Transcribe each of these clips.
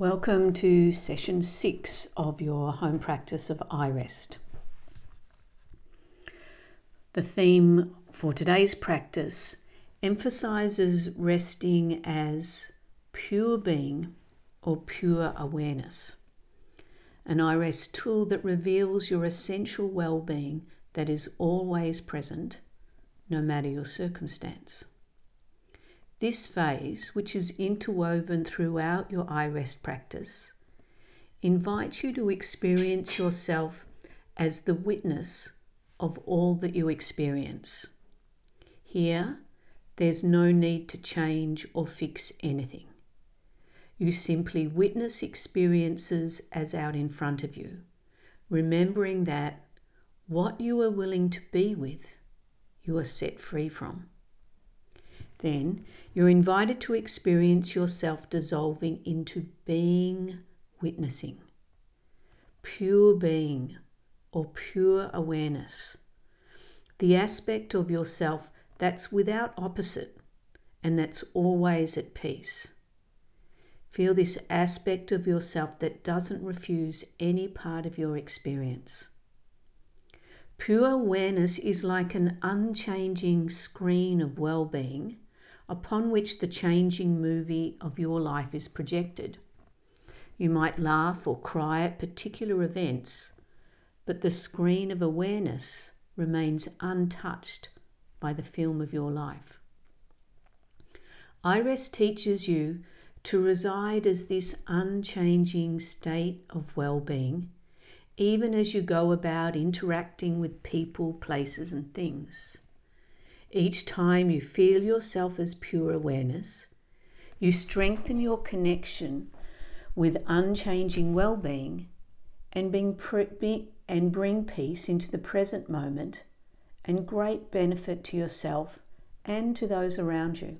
Welcome to session six of your home practice of iRest. The theme for today's practice emphasizes resting as pure being or pure awareness, an iRest tool that reveals your essential well being that is always present, no matter your circumstance. This phase, which is interwoven throughout your iRest practice, invites you to experience yourself as the witness of all that you experience. Here, there's no need to change or fix anything. You simply witness experiences as out in front of you, remembering that what you are willing to be with, you are set free from. Then you're invited to experience yourself dissolving into being witnessing, pure being or pure awareness, the aspect of yourself that's without opposite and that's always at peace. Feel this aspect of yourself that doesn't refuse any part of your experience. Pure awareness is like an unchanging screen of well being upon which the changing movie of your life is projected. You might laugh or cry at particular events, but the screen of awareness remains untouched by the film of your life. iRest teaches you to reside as this unchanging state of well being, even as you go about interacting with people, places, and things. Each time you feel yourself as pure awareness, you strengthen your connection with unchanging well being and, and bring peace into the present moment and great benefit to yourself and to those around you.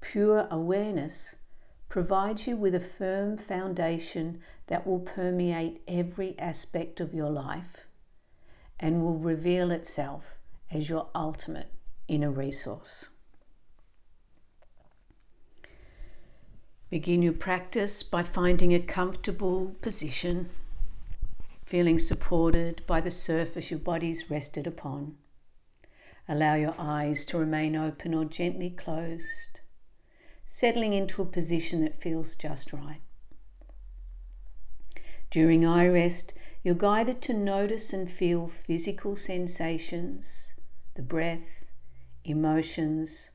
Pure awareness provides you with a firm foundation that will permeate every aspect of your life and will reveal itself as your ultimate inner resource. Begin your practice by finding a comfortable position, feeling supported by the surface your body's rested upon. Allow your eyes to remain open or gently closed, settling into a position that feels just right. During iRest, you're guided to notice and feel physical sensations the breath, emotions,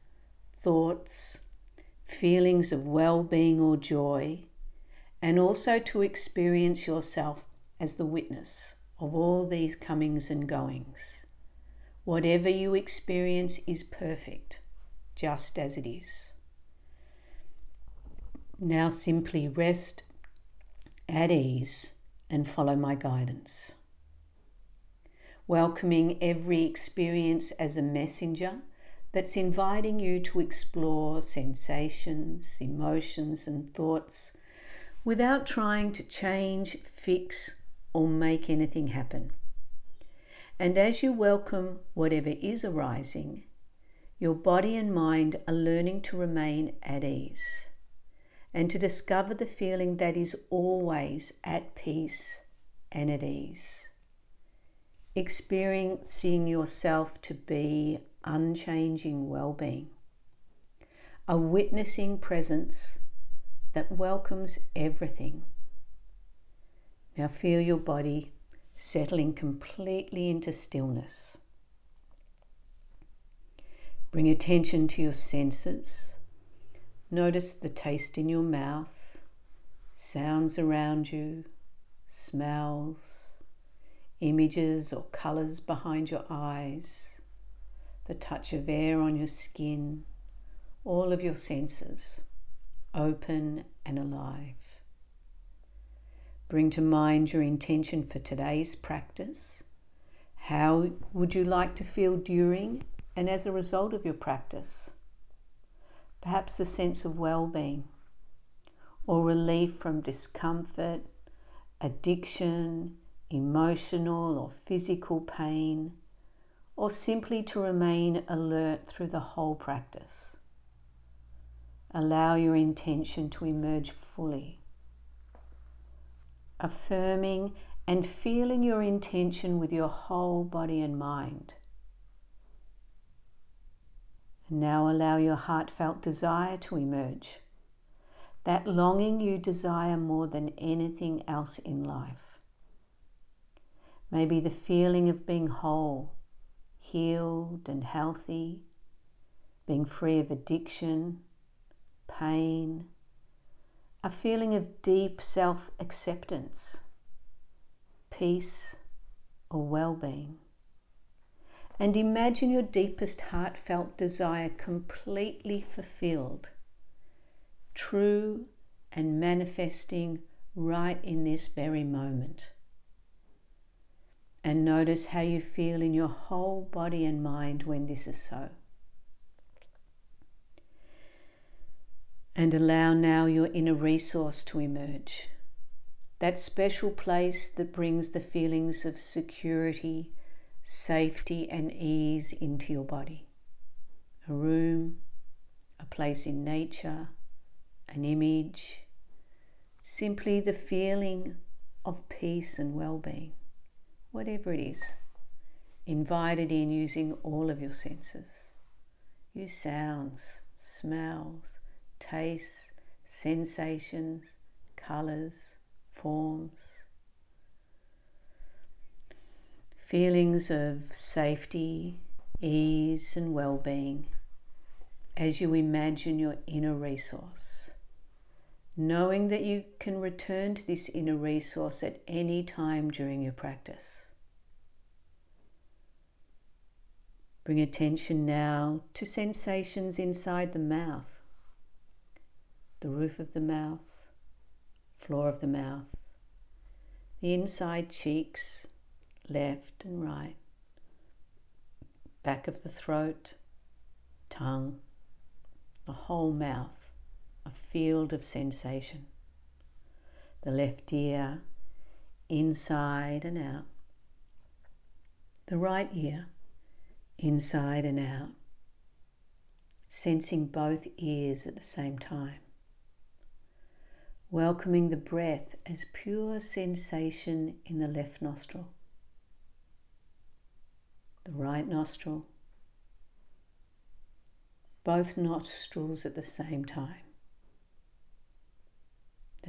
thoughts, feelings of well being or joy, and also to experience yourself as the witness of all these comings and goings. Whatever you experience is perfect, just as it is. Now simply rest at ease and follow my guidance welcoming every experience as a messenger that's inviting you to explore sensations, emotions, and thoughts without trying to change, fix, or make anything happen. And as you welcome whatever is arising, your body and mind are learning to remain at ease and to discover the feeling that is always at peace and at ease experiencing yourself to be unchanging well being, a witnessing presence that welcomes everything. Now feel your body settling completely into stillness. Bring attention to your senses. Notice the taste in your mouth, sounds around you, smells images or colours behind your eyes, the touch of air on your skin, all of your senses open and alive. Bring to mind your intention for today's practice. How would you like to feel during and as a result of your practice? Perhaps a sense of well being or relief from discomfort, addiction, emotional or physical pain, or simply to remain alert through the whole practice. allow your intention to emerge fully. Affirming and feeling your intention with your whole body and mind. And now allow your heartfelt desire to emerge. That longing you desire more than anything else in life. Maybe the feeling of being whole, healed and healthy, being free of addiction, pain, a feeling of deep self acceptance, peace, or well being. And imagine your deepest heartfelt desire completely fulfilled, true and manifesting right in this very moment. And notice how you feel in your whole body and mind when this is so. And allow now your inner resource to emerge. That special place that brings the feelings of security, safety, and ease into your body. A room, a place in nature, an image, simply the feeling of peace and well being, whatever it is. Invite it in using all of your senses. Use sounds, smells, tastes, sensations, colours, forms. Feelings of safety, ease, and well being as you imagine your inner resource, knowing that you can return to this inner resource at any time during your practice. Bring attention now to sensations inside the mouth the roof of the mouth, floor of the mouth, the inside cheeks, left and right, back of the throat, tongue, the whole mouth, a field of sensation. The left ear, inside and out. The right ear, inside and out. Sensing both ears at the same time welcoming the breath as pure sensation in the left nostril, the right nostril, both nostrils at the same time,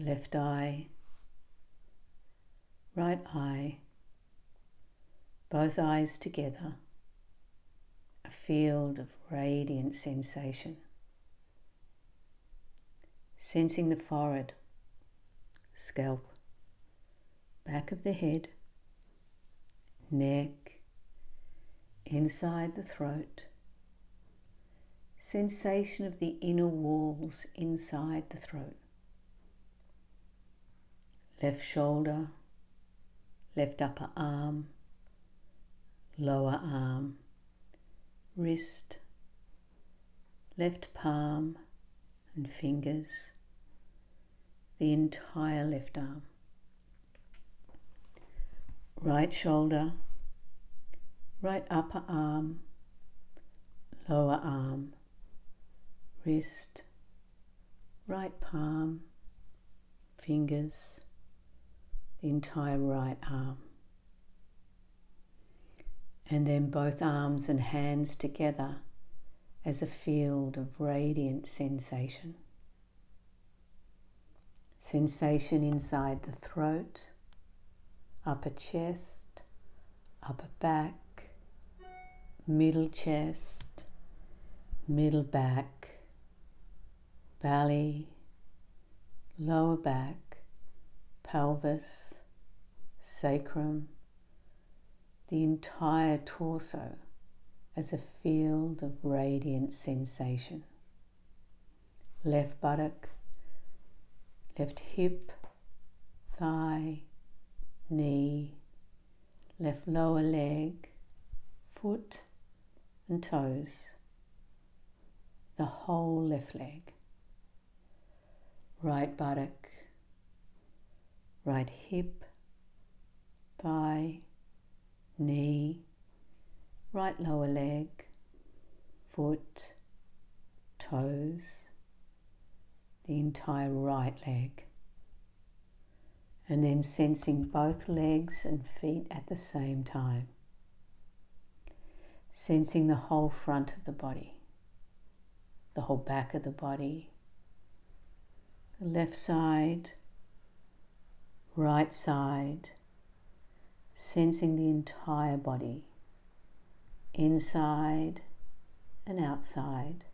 left eye, right eye, both eyes together, a field of radiant sensation. Sensing the forehead, scalp, back of the head, neck, inside the throat, sensation of the inner walls inside the throat, left shoulder, left upper arm, lower arm, wrist, left palm and fingers the entire left arm. Right shoulder, right upper arm, lower arm, wrist, right palm, fingers, the entire right arm. And then both arms and hands together as a field of radiant sensation. Sensation inside the throat, upper chest, upper back, middle chest, middle back, belly, lower back, pelvis, sacrum, the entire torso as a field of radiant sensation. Left buttock, left hip, thigh, knee, left lower leg, foot and toes, the whole left leg, right buttock, right hip, thigh, knee, right lower leg, foot, toes, the entire right leg. And then sensing both legs and feet at the same time. Sensing the whole front of the body, the whole back of the body, the left side, right side, sensing the entire body, inside and outside,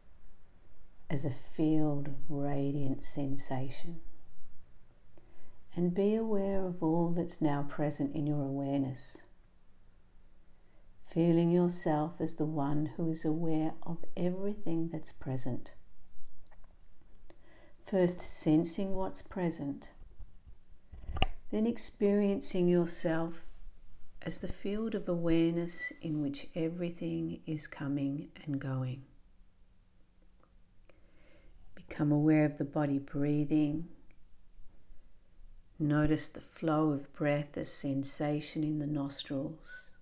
as a field of radiant sensation. And be aware of all that's now present in your awareness. Feeling yourself as the one who is aware of everything that's present. First, sensing what's present, then experiencing yourself as the field of awareness in which everything is coming and going. Become aware of the body breathing. Notice the flow of breath as sensation in the nostrils.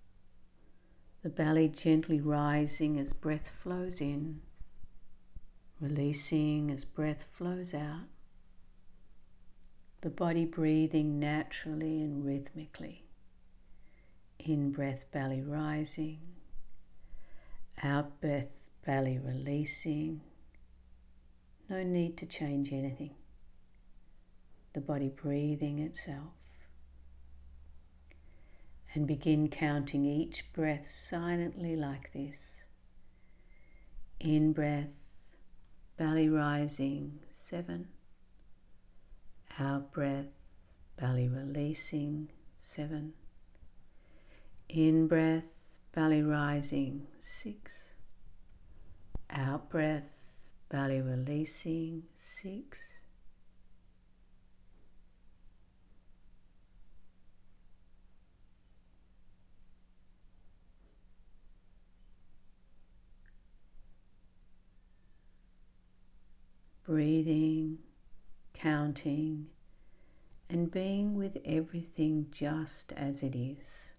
The belly gently rising as breath flows in, releasing as breath flows out. The body breathing naturally and rhythmically. In breath, belly rising. Out breath, belly releasing. No need to change anything. The body breathing itself. And begin counting each breath silently like this. In breath, belly rising, seven. Out breath, belly releasing, seven. In breath, belly rising, six. Out breath, belly releasing, six. Breathing, counting, and being with everything just as it is.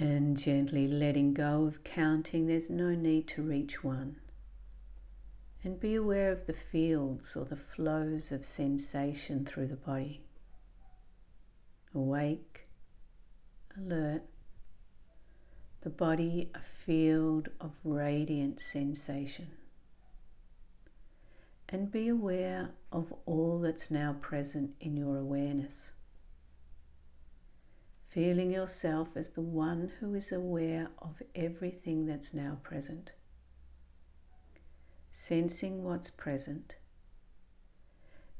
And gently letting go of counting. There's no need to reach one. And be aware of the fields or the flows of sensation through the body. Awake, alert, the body a field of radiant sensation. And be aware of all that's now present in your awareness feeling yourself as the one who is aware of everything that's now present, sensing what's present,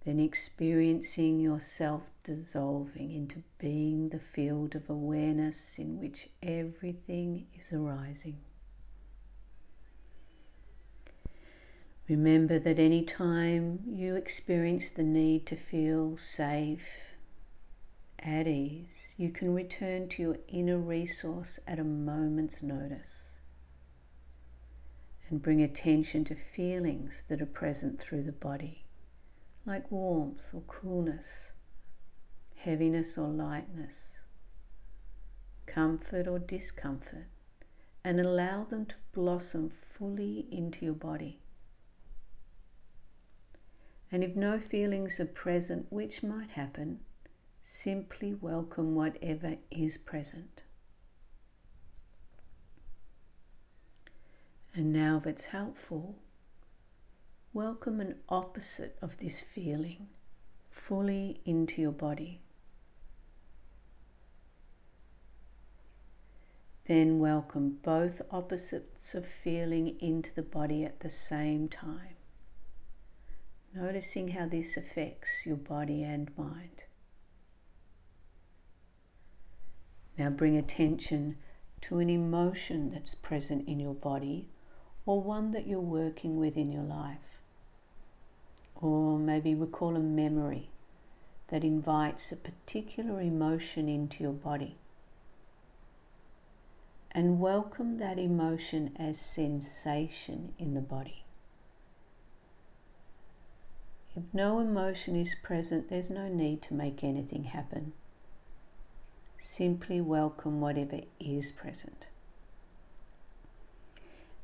then experiencing yourself dissolving into being the field of awareness in which everything is arising. Remember that any time you experience the need to feel safe, at ease, you can return to your inner resource at a moment's notice and bring attention to feelings that are present through the body, like warmth or coolness, heaviness or lightness, comfort or discomfort, and allow them to blossom fully into your body. And if no feelings are present, which might happen, Simply welcome whatever is present. And now, if it's helpful, welcome an opposite of this feeling fully into your body. Then welcome both opposites of feeling into the body at the same time, noticing how this affects your body and mind. Now bring attention to an emotion that's present in your body or one that you're working with in your life. Or maybe recall a memory that invites a particular emotion into your body. And welcome that emotion as sensation in the body. If no emotion is present, there's no need to make anything happen. Simply welcome whatever is present.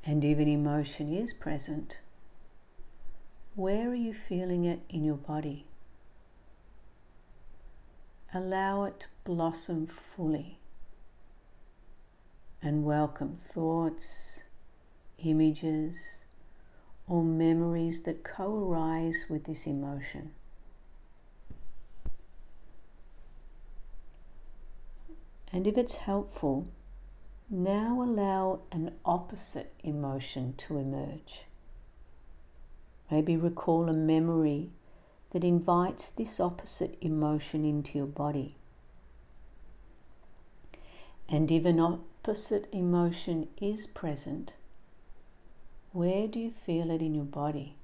And if an emotion is present, where are you feeling it in your body? Allow it to blossom fully and welcome thoughts, images, or memories that co arise with this emotion. And if it's helpful, now allow an opposite emotion to emerge. Maybe recall a memory that invites this opposite emotion into your body. And if an opposite emotion is present, where do you feel it in your body?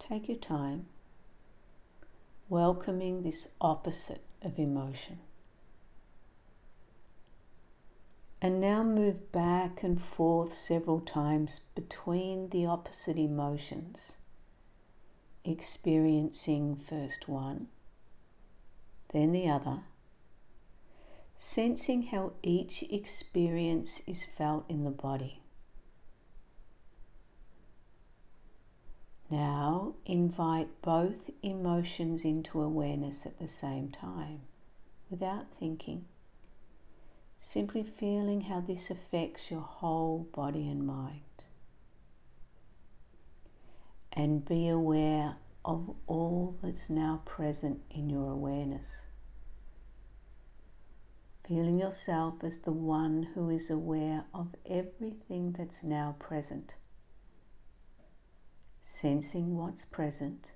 Take your time, welcoming this opposite of emotion. And now move back and forth several times between the opposite emotions, experiencing first one, then the other, sensing how each experience is felt in the body. Now invite both emotions into awareness at the same time without thinking simply feeling how this affects your whole body and mind. And be aware of all that's now present in your awareness. Feeling yourself as the one who is aware of everything that's now present. Sensing what's present.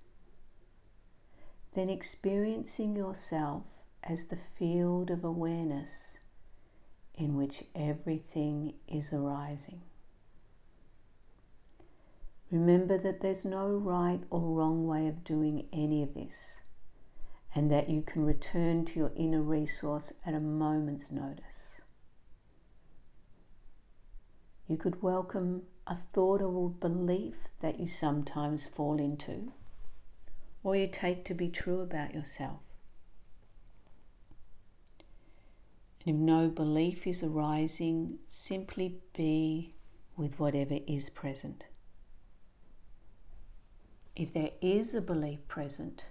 Then experiencing yourself as the field of awareness in which everything is arising. Remember that there's no right or wrong way of doing any of this, and that you can return to your inner resource at a moment's notice. You could welcome a thought or belief that you sometimes fall into, or you take to be true about yourself. If no belief is arising, simply be with whatever is present. If there is a belief present,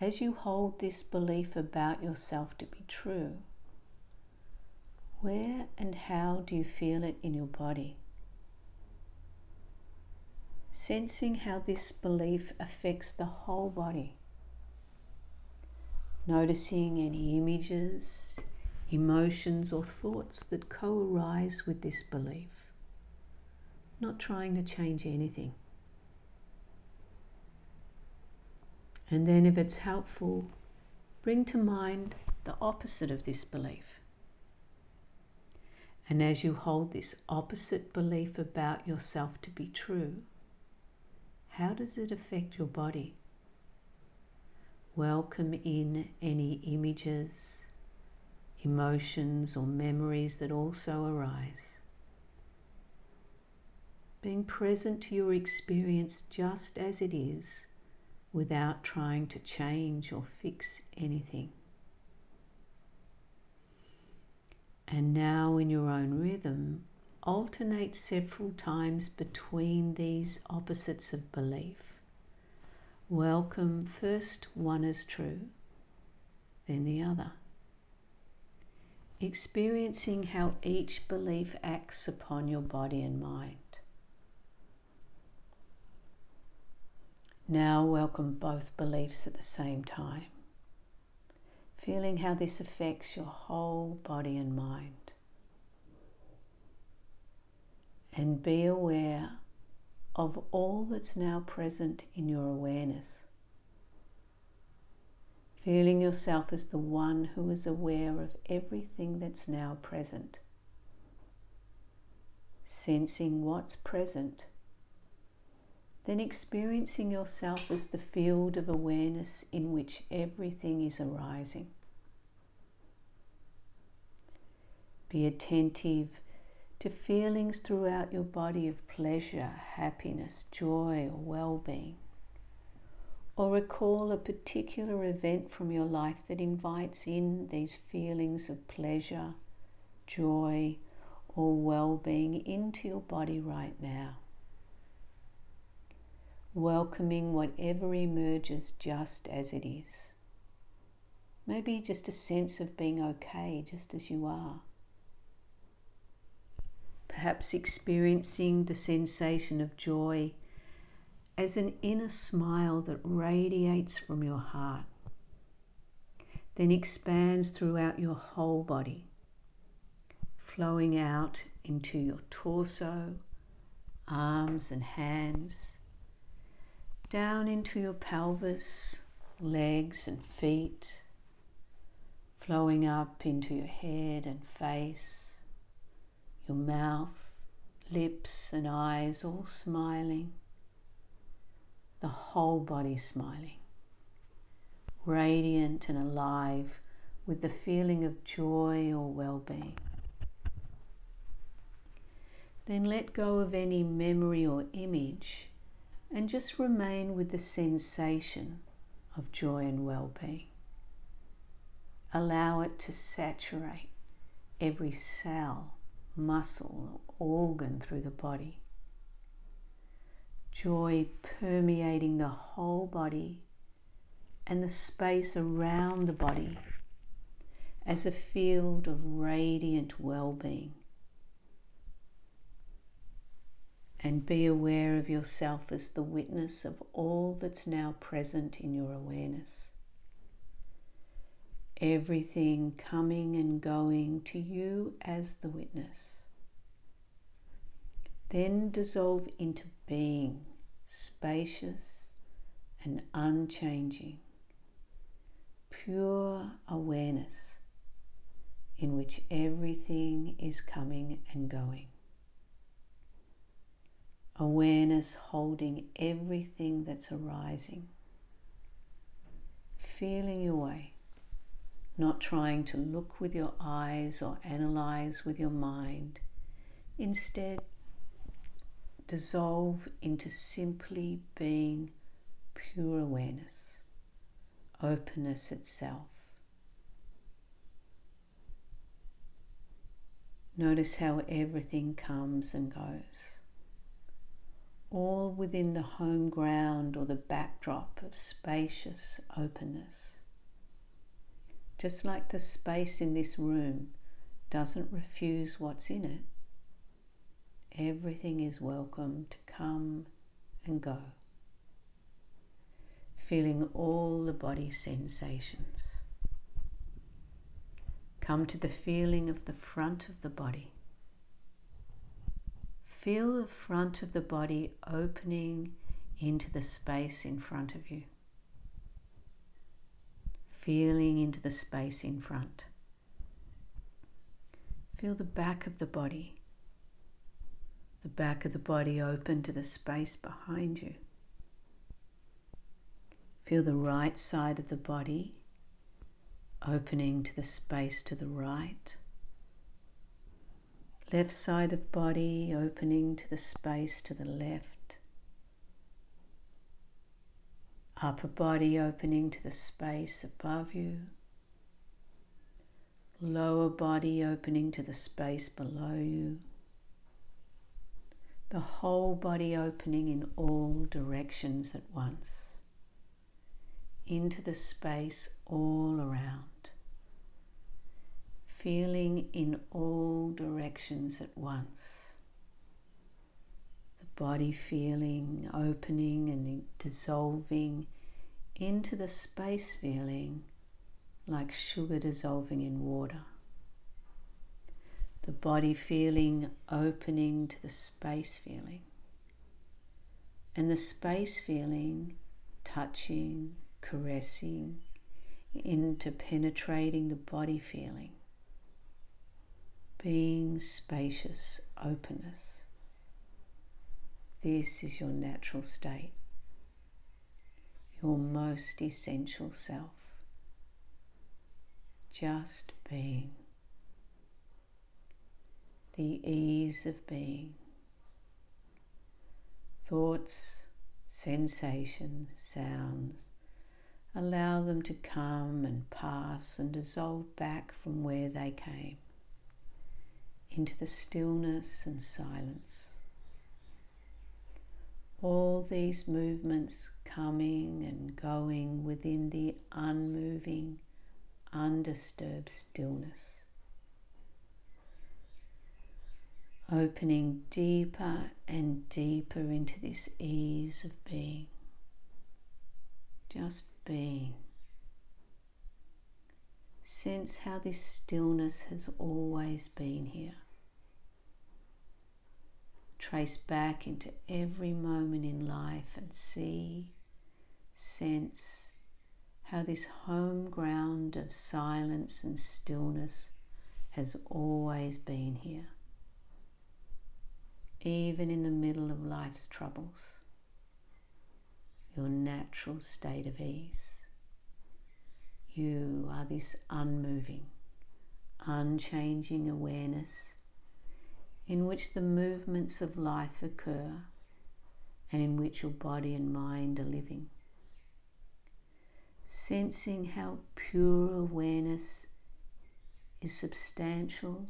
as you hold this belief about yourself to be true, where and how do you feel it in your body? Sensing how this belief affects the whole body. Noticing any images, emotions, or thoughts that co arise with this belief, not trying to change anything. And then, if it's helpful, bring to mind the opposite of this belief. And as you hold this opposite belief about yourself to be true, how does it affect your body? Welcome in any images, emotions or memories that also arise. Being present to your experience just as it is without trying to change or fix anything. And now, in your own rhythm, alternate several times between these opposites of belief. Welcome first one as true, then the other experiencing how each belief acts upon your body and mind. Now welcome both beliefs at the same time, feeling how this affects your whole body and mind. And be aware of all that's now present in your awareness feeling yourself as the one who is aware of everything that's now present, sensing what's present, then experiencing yourself as the field of awareness in which everything is arising. Be attentive to feelings throughout your body of pleasure, happiness, joy, or well being or recall a particular event from your life that invites in these feelings of pleasure, joy, or well being into your body right now. Welcoming whatever emerges just as it is. Maybe just a sense of being okay just as you are. Perhaps experiencing the sensation of joy as an inner smile that radiates from your heart, then expands throughout your whole body, flowing out into your torso, arms, and hands, down into your pelvis, legs, and feet, flowing up into your head and face, your mouth, lips, and eyes all smiling the whole body smiling, radiant and alive with the feeling of joy or well being. Then let go of any memory or image and just remain with the sensation of joy and well being. Allow it to saturate every cell, muscle, organ through the body joy permeating the whole body and the space around the body as a field of radiant well being. And be aware of yourself as the witness of all that's now present in your awareness. Everything coming and going to you as the witness. Then dissolve into being spacious and unchanging, pure awareness in which everything is coming and going. Awareness holding everything that's arising, feeling your way, not trying to look with your eyes or analyze with your mind. Instead, dissolve into simply being pure awareness, openness itself. Notice how everything comes and goes, all within the home ground or the backdrop of spacious openness. Just like the space in this room doesn't refuse what's in it, Everything is welcome to come and go. Feeling all the body sensations. Come to the feeling of the front of the body. Feel the front of the body opening into the space in front of you. Feeling into the space in front. Feel the back of the body the back of the body open to the space behind you. Feel the right side of the body opening to the space to the right. Left side of body opening to the space to the left. Upper body opening to the space above you. Lower body opening to the space below you the whole body opening in all directions at once, into the space all around, feeling in all directions at once. The body feeling opening and dissolving into the space feeling like sugar dissolving in water the body feeling opening to the space feeling, and the space feeling touching, caressing, into penetrating the body feeling, being spacious openness. This is your natural state, your most essential self, just being the ease of being. Thoughts, sensations, sounds, allow them to come and pass and dissolve back from where they came into the stillness and silence. All these movements coming and going within the unmoving, undisturbed stillness. Opening deeper and deeper into this ease of being. Just being. Sense how this stillness has always been here. Trace back into every moment in life and see, sense how this home ground of silence and stillness has always been here, even in the middle of life's troubles, your natural state of ease. You are this unmoving, unchanging awareness in which the movements of life occur and in which your body and mind are living. Sensing how pure awareness is substantial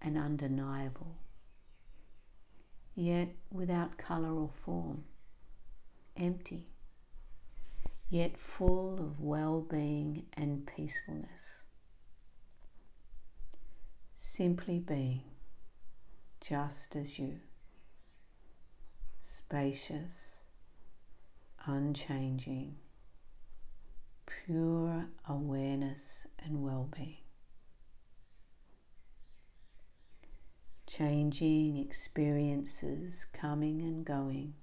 and undeniable, yet without colour or form, empty yet full of well being and peacefulness. Simply being just as you, spacious, unchanging, pure awareness and well being. Changing experiences coming and going,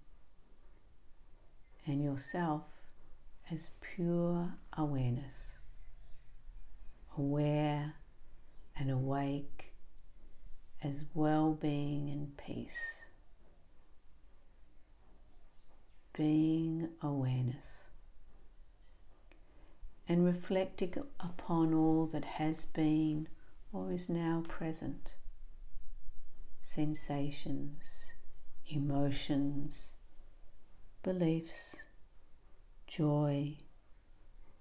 and yourself as pure awareness, aware and awake as well being and peace. Being awareness. And reflecting upon all that has been or is now present sensations, emotions, beliefs joy,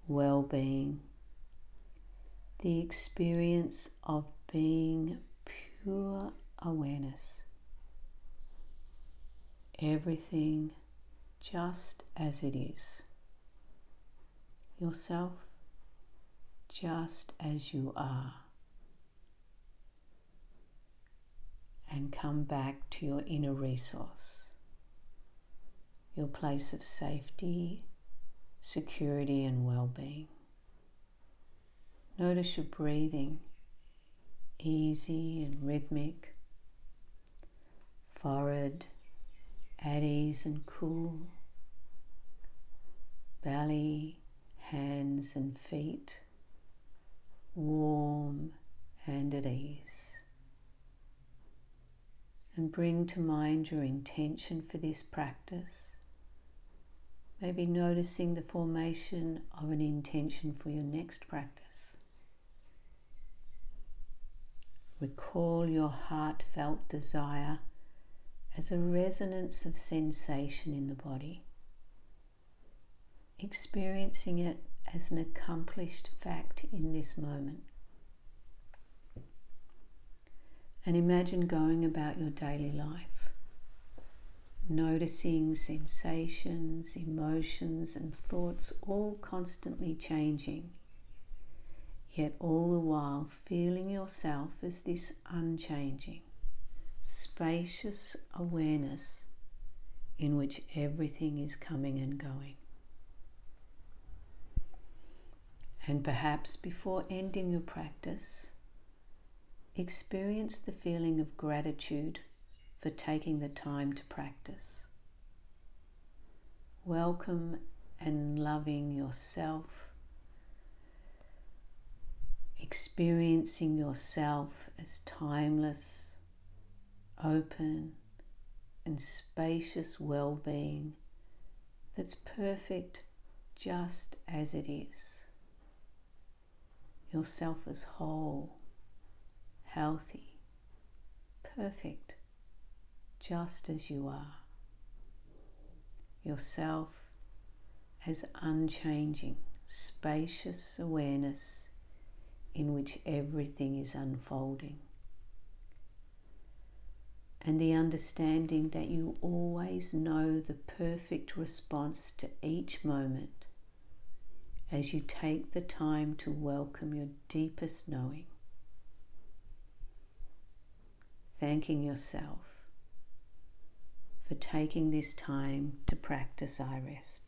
well being, the experience of being pure awareness. Everything just as it is. Yourself just as you are. And come back to your inner resource, your place of safety security and well being. Notice your breathing, easy and rhythmic, forehead at ease and cool, belly, hands and feet warm and at ease. And bring to mind your intention for this practice Maybe noticing the formation of an intention for your next practice. Recall your heartfelt desire as a resonance of sensation in the body, experiencing it as an accomplished fact in this moment. And imagine going about your daily life noticing sensations, emotions, and thoughts all constantly changing, yet all the while feeling yourself as this unchanging, spacious awareness in which everything is coming and going. And perhaps before ending your practice, experience the feeling of gratitude for taking the time to practice. Welcome and loving yourself, experiencing yourself as timeless, open, and spacious well being that's perfect just as it is. Yourself as whole, healthy, perfect, just as you are. Yourself as unchanging, spacious awareness in which everything is unfolding. And the understanding that you always know the perfect response to each moment as you take the time to welcome your deepest knowing thanking yourself for taking this time to practice iRest.